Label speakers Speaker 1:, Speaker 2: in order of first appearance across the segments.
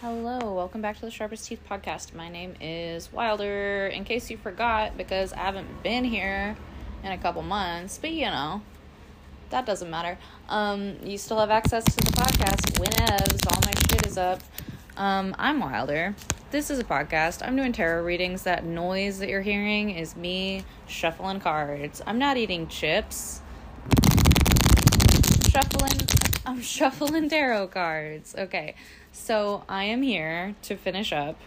Speaker 1: Hello, welcome back to the Sharpest Teeth podcast. My name is Wilder. In case you forgot, because I haven't been here in a couple months, but you know, that doesn't matter. Um, you still have access to the podcast whenevs all my shit is up. Um, I'm Wilder. This is a podcast. I'm doing tarot readings. That noise that you're hearing is me shuffling cards. I'm not eating chips. Shuffling. I'm shuffling tarot cards. Okay. So I am here to finish up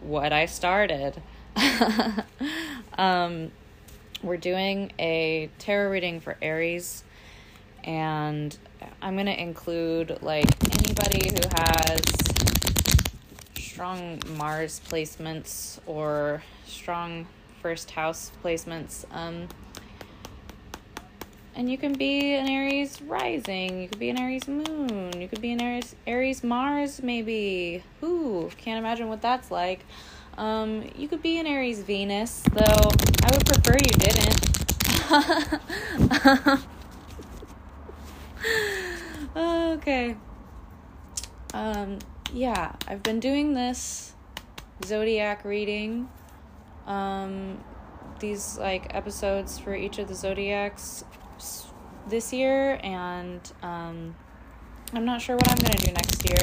Speaker 1: what I started. um, we're doing a tarot reading for Aries, and I'm going to include like anybody who has strong Mars placements or strong first house placements. Um, and you can be an Aries rising, you could be an Aries moon, you could be an Aries Aries Mars maybe. Ooh, can't imagine what that's like. Um, you could be an Aries Venus, though I would prefer you didn't. okay. Um, yeah, I've been doing this zodiac reading. Um, these like episodes for each of the zodiacs this year, and um, I'm not sure what I'm going to do next year.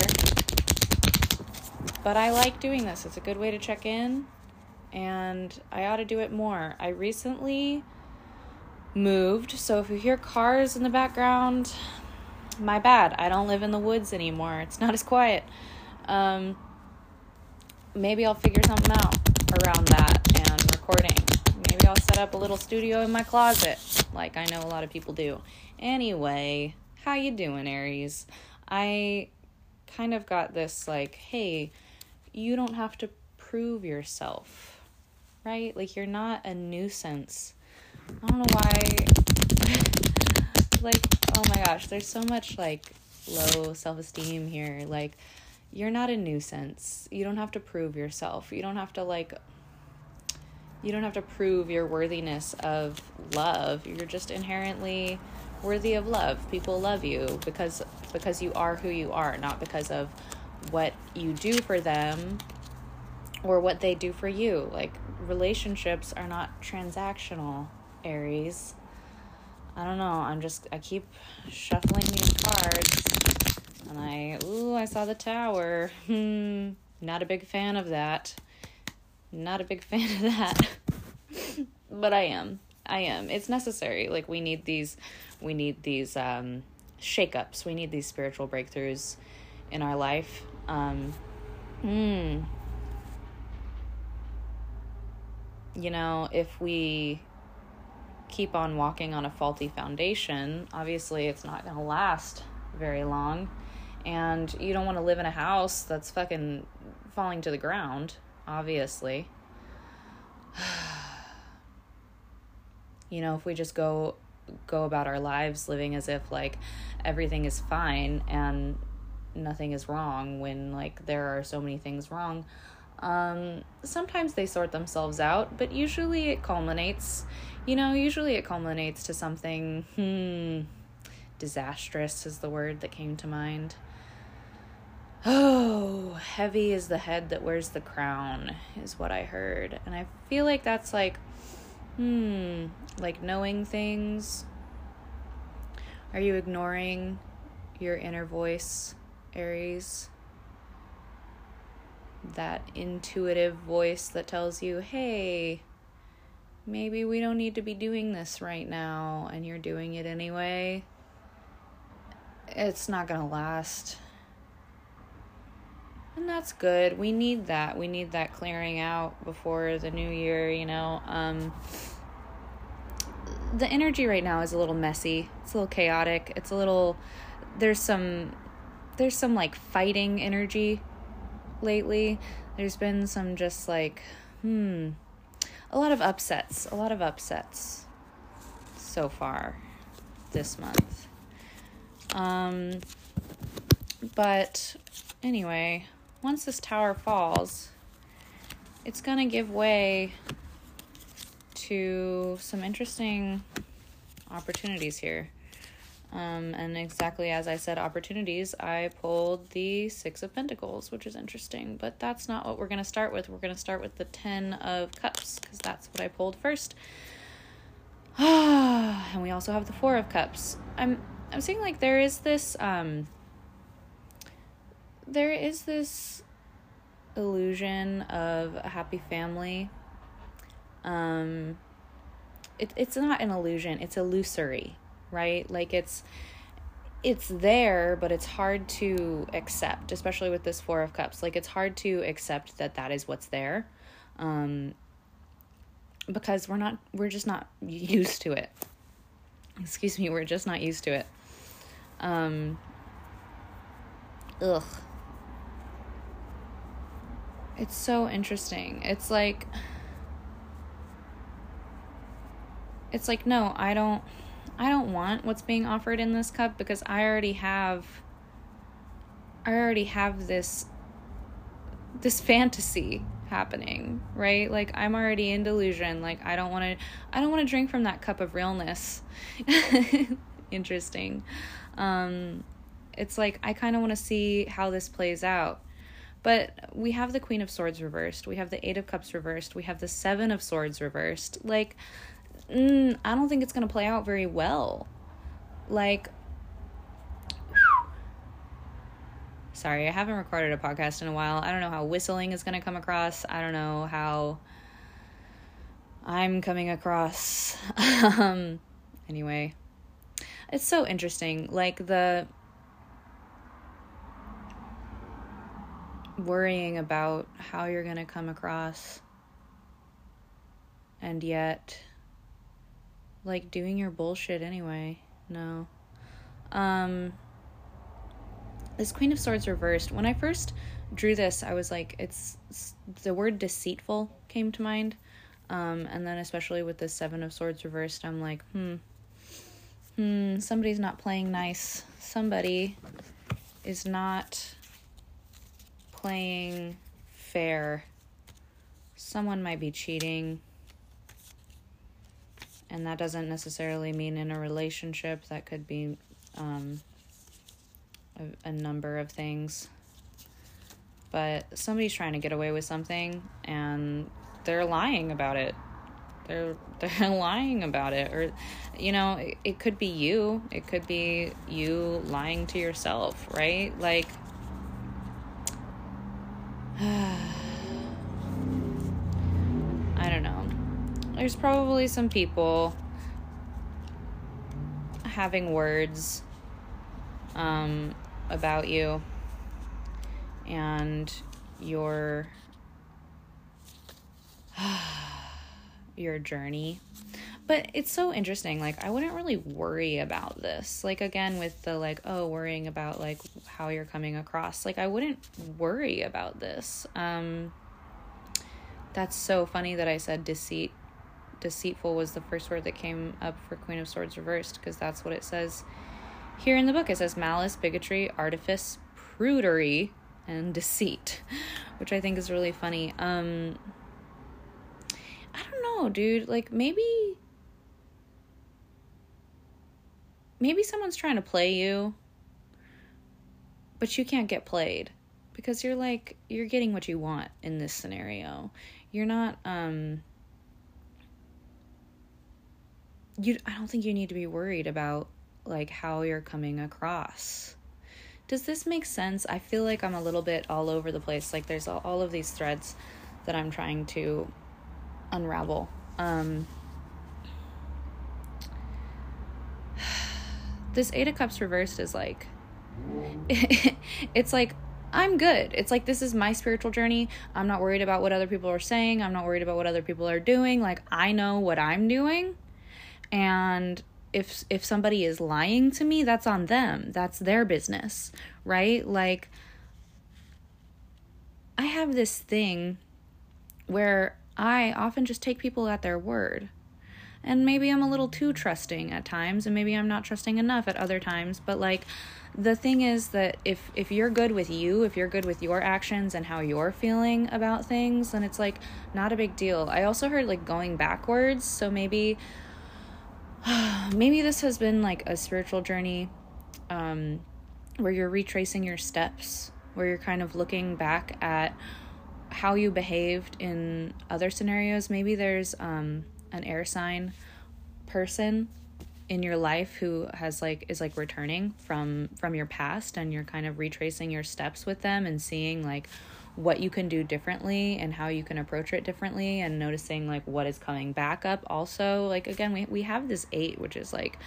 Speaker 1: But I like doing this. It's a good way to check in, and I ought to do it more. I recently moved, so if you hear cars in the background, my bad. I don't live in the woods anymore. It's not as quiet. Um, maybe I'll figure something out around that and recording. I'll set up a little studio in my closet like I know a lot of people do. Anyway, how you doing, Aries? I kind of got this like, hey, you don't have to prove yourself. Right? Like you're not a nuisance. I don't know why like oh my gosh, there's so much like low self-esteem here. Like you're not a nuisance. You don't have to prove yourself. You don't have to like you don't have to prove your worthiness of love. You're just inherently worthy of love. People love you because because you are who you are, not because of what you do for them or what they do for you. Like relationships are not transactional, Aries. I don't know. I'm just I keep shuffling these cards and I ooh, I saw the tower. Hmm, not a big fan of that. Not a big fan of that. but I am. I am. It's necessary. Like we need these we need these um shakeups. We need these spiritual breakthroughs in our life. Um hmm. You know, if we keep on walking on a faulty foundation, obviously it's not going to last very long. And you don't want to live in a house that's fucking falling to the ground obviously. you know, if we just go go about our lives living as if like everything is fine and nothing is wrong when like there are so many things wrong um sometimes they sort themselves out but usually it culminates you know usually it culminates to something hmm disastrous is the word that came to mind Oh, heavy is the head that wears the crown, is what I heard. And I feel like that's like, hmm, like knowing things. Are you ignoring your inner voice, Aries? That intuitive voice that tells you, hey, maybe we don't need to be doing this right now, and you're doing it anyway. It's not gonna last and that's good. We need that. We need that clearing out before the new year, you know. Um the energy right now is a little messy. It's a little chaotic. It's a little there's some there's some like fighting energy lately. There's been some just like hmm a lot of upsets, a lot of upsets so far this month. Um but anyway, once this tower falls, it's going to give way to some interesting opportunities here. Um, and exactly as I said, opportunities, I pulled the Six of Pentacles, which is interesting. But that's not what we're going to start with. We're going to start with the Ten of Cups, because that's what I pulled first. and we also have the Four of Cups. I'm I'm seeing like there is this um there is this illusion of a happy family. Um it, it's not an illusion, it's illusory, right? Like it's it's there, but it's hard to accept, especially with this Four of Cups. Like it's hard to accept that that is what's there. Um because we're not we're just not used to it. Excuse me, we're just not used to it. Um ugh it's so interesting. It's like it's like no, I don't I don't want what's being offered in this cup because I already have I already have this this fantasy happening, right? Like I'm already in delusion. Like I don't want to I don't want to drink from that cup of realness. Interesting. Um it's like I kind of want to see how this plays out. But we have the Queen of Swords reversed. We have the Eight of Cups reversed. We have the Seven of Swords reversed. Like, mm, I don't think it's going to play out very well. Like, sorry, I haven't recorded a podcast in a while. I don't know how whistling is going to come across. I don't know how I'm coming across. um, anyway, it's so interesting. Like, the worrying about how you're going to come across and yet like doing your bullshit anyway. No. Um this Queen of Swords reversed. When I first drew this, I was like it's, it's the word deceitful came to mind. Um and then especially with the 7 of Swords reversed, I'm like, hmm. Hmm, somebody's not playing nice. Somebody is not playing fair. Someone might be cheating. And that doesn't necessarily mean in a relationship, that could be um, a, a number of things. But somebody's trying to get away with something and they're lying about it they're they're lying about it or you know it, it, could be you it could be you lying to yourself right like I don't know. There's probably some people having words um, about you and your your journey but it's so interesting like i wouldn't really worry about this. Like again with the like oh worrying about like how you're coming across like i wouldn't worry about this. Um that's so funny that i said deceit deceitful was the first word that came up for queen of swords reversed because that's what it says here in the book. It says malice bigotry artifice prudery and deceit which i think is really funny. Um I don't know, dude. Like maybe maybe someone's trying to play you, but you can't get played because you're like you're getting what you want in this scenario. You're not um you I don't think you need to be worried about like how you're coming across. Does this make sense? I feel like I'm a little bit all over the place. Like there's all all of these threads that I'm trying to unravel. Um this Eight of Cups reversed is like, it's like, I'm good. It's like, this is my spiritual journey. I'm not worried about what other people are saying. I'm not worried about what other people are doing. Like, I know what I'm doing. And if if somebody is lying to me, that's on them. That's their business, right? Like I have this thing where I often just take people at their word. And maybe I'm a little too trusting at times and maybe I'm not trusting enough at other times, but like the thing is that if if you're good with you, if you're good with your actions and how you're feeling about things, then it's like not a big deal. I also heard like going backwards, so maybe maybe this has been like a spiritual journey um, where you're retracing your steps, where you're kind of looking back at how you behaved in other scenarios. Maybe there's um, an air sign person in your life who has like is like returning from from your past and you're kind of retracing your steps with them and seeing like what you can do differently and how you can approach it differently and noticing like what is coming back up. Also like again we we have this 8 which is like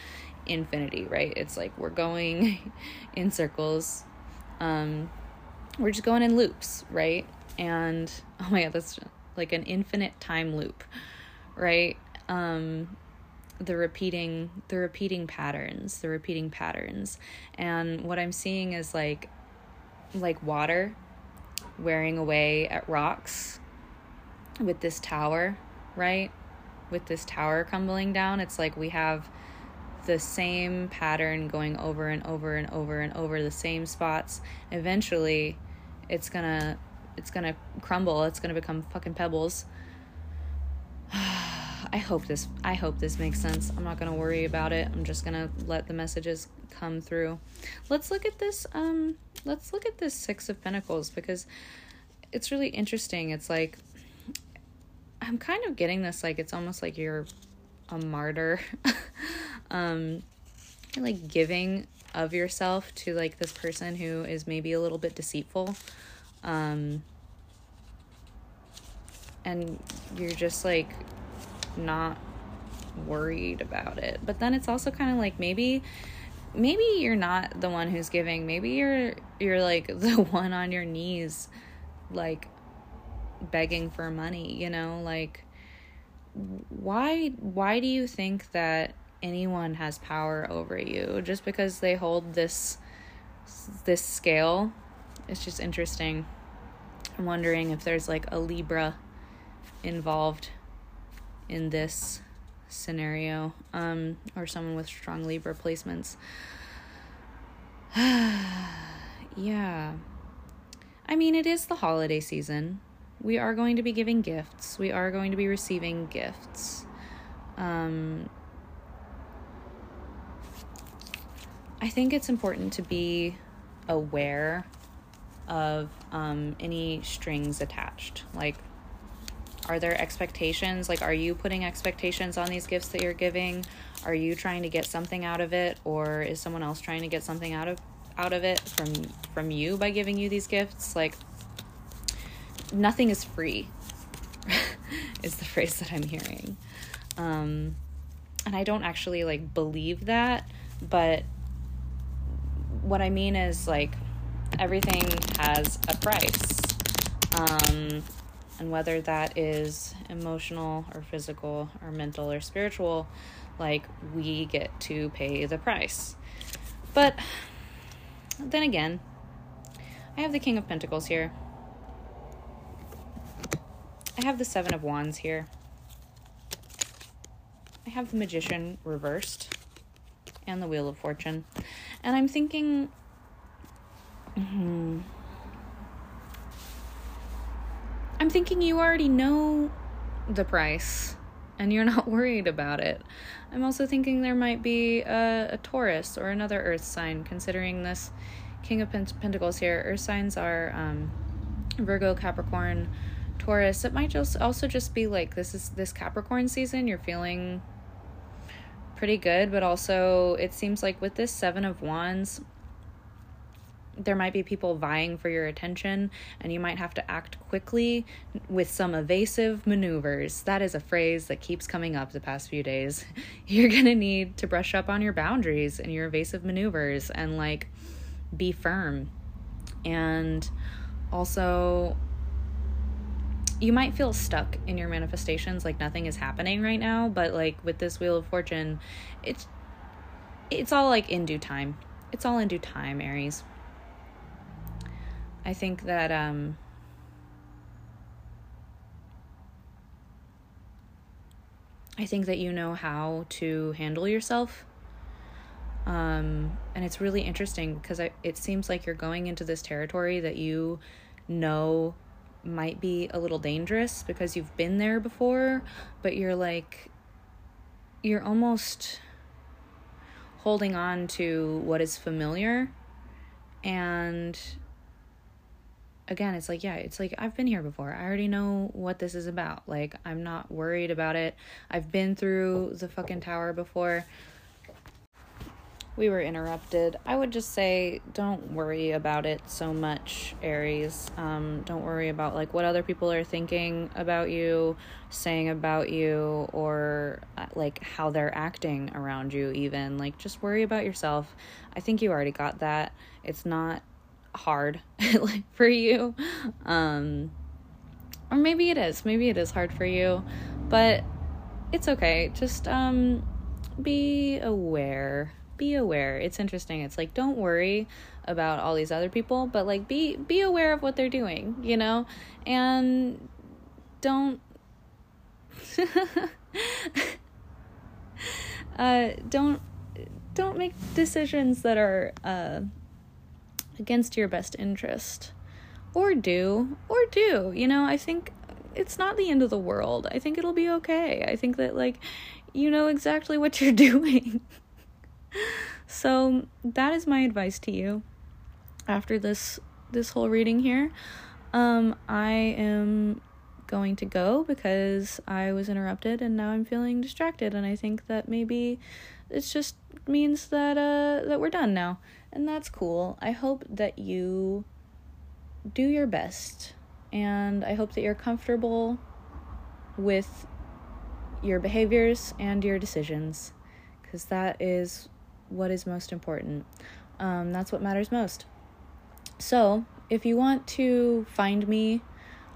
Speaker 1: infinity right? It's like we're going in circles. Um we're just going in loops right? And oh my god that's like an infinite time loop right? Um the repeating the repeating patterns the repeating patterns. And what i'm seeing is like like water wearing away at rocks with this tower right? With this tower crumbling down it's like we have the same pattern going over and over and over and over the same spots. Eventually it's gonna it's gonna crumble. It's gonna become fucking pebbles I hope this I hope this makes sense. I'm not going to worry about it. I'm just going to let the messages come through. Let's look at this um let's look at this 6 of pentacles because it's really interesting. It's like I'm kind of getting this like it's almost like you're a martyr. um like giving of yourself to like this person who is maybe a little bit deceitful. Um and you're just like not worried about it. But then it's also kind of like maybe maybe you're not the one who's giving. Maybe you're you're like the one on your knees like begging for money, you know? Like why why do you think that anyone has power over you just because they hold this this scale? It's just interesting. I'm wondering if there's like a Libra involved in this scenario um, or someone with strong Libra placements. yeah. I mean, it is the holiday season. We are going to be giving gifts, we are going to be receiving gifts. Um, I think it's important to be aware of um, any strings attached. Like, are there expectations? Like, are you putting expectations on these gifts that you're giving? Are you trying to get something out of it, or is someone else trying to get something out of out of it from from you by giving you these gifts? Like, nothing is free. is the phrase that I'm hearing, um, and I don't actually like believe that, but what I mean is like everything has a price. Um, and whether that is emotional or physical or mental or spiritual, like we get to pay the price. But then again, I have the King of Pentacles here. I have the Seven of Wands here. I have the Magician reversed and the Wheel of Fortune. And I'm thinking. Hmm, I'm thinking you already know the price and you're not worried about it. I'm also thinking there might be a, a Taurus or another Earth sign, considering this King of Pentacles here. Earth signs are um, Virgo, Capricorn, Taurus. It might just also just be like this is this Capricorn season. You're feeling pretty good, but also it seems like with this Seven of Wands, there might be people vying for your attention and you might have to act quickly with some evasive maneuvers. That is a phrase that keeps coming up the past few days. You're going to need to brush up on your boundaries and your evasive maneuvers and like be firm. And also you might feel stuck in your manifestations like nothing is happening right now, but like with this wheel of fortune, it's it's all like in due time. It's all in due time, Aries. I think that um, I think that you know how to handle yourself. Um, and it's really interesting because it seems like you're going into this territory that you know might be a little dangerous because you've been there before, but you're like, you're almost holding on to what is familiar and again it's like yeah it's like i've been here before i already know what this is about like i'm not worried about it i've been through the fucking tower before we were interrupted. I would just say don't worry about it so much, Aries. Um, don't worry about like what other people are thinking about you, saying about you, or uh, like how they're acting around you, even. Like, just worry about yourself. I think you already got that. It's not hard for you. Um, or maybe it is. Maybe it is hard for you, but it's okay. Just um, be aware be aware. It's interesting. It's like don't worry about all these other people, but like be be aware of what they're doing, you know? And don't uh don't don't make decisions that are uh against your best interest. Or do, or do. You know, I think it's not the end of the world. I think it'll be okay. I think that like you know exactly what you're doing so that is my advice to you after this this whole reading here. Um, I am going to go because I was interrupted and now I'm feeling distracted and I think that maybe it just means that uh that we're done now. And that's cool. I hope that you do your best and I hope that you're comfortable with your behaviors and your decisions because that is what is most important. Um, that's what matters most. So, if you want to find me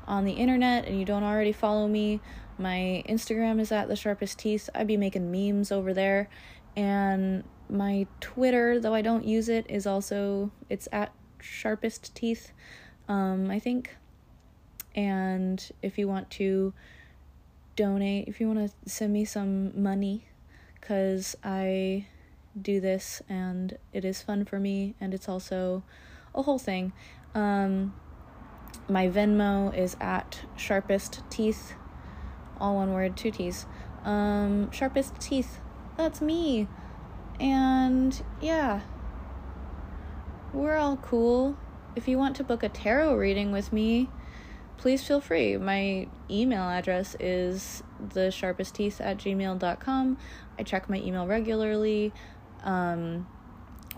Speaker 1: on the internet and you don't already follow me, my Instagram is at the sharpest teeth. I'd be making memes over there. And my Twitter, though I don't use it, is also it's at sharpest teeth, um, I think. And if you want to donate, if you want to send me some money, because I do this and it is fun for me and it's also a whole thing. Um, my Venmo is at sharpest teeth, all one word, two T's. Um, sharpest teeth, that's me. And yeah, we're all cool. If you want to book a tarot reading with me, please feel free. My email address is the sharpest teeth at gmail.com. I check my email regularly. Um,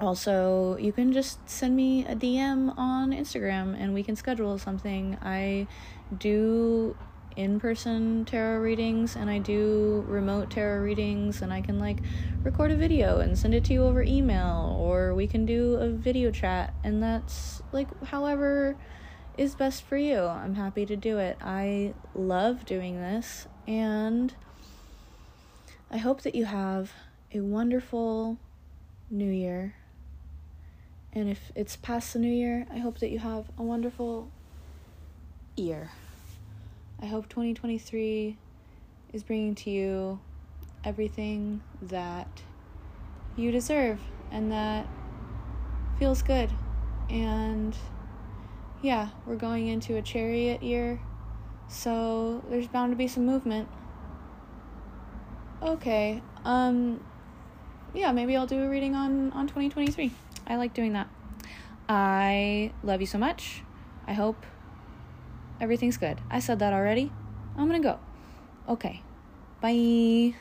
Speaker 1: also, you can just send me a DM on Instagram and we can schedule something. I do in person tarot readings and I do remote tarot readings, and I can like record a video and send it to you over email, or we can do a video chat, and that's like however is best for you. I'm happy to do it. I love doing this, and I hope that you have a wonderful new year. And if it's past the new year, I hope that you have a wonderful year. I hope 2023 is bringing to you everything that you deserve and that feels good. And yeah, we're going into a chariot year, so there's bound to be some movement. Okay, um, yeah, maybe I'll do a reading on on 2023. I like doing that. I love you so much. I hope everything's good. I said that already. I'm to go. Okay. Bye.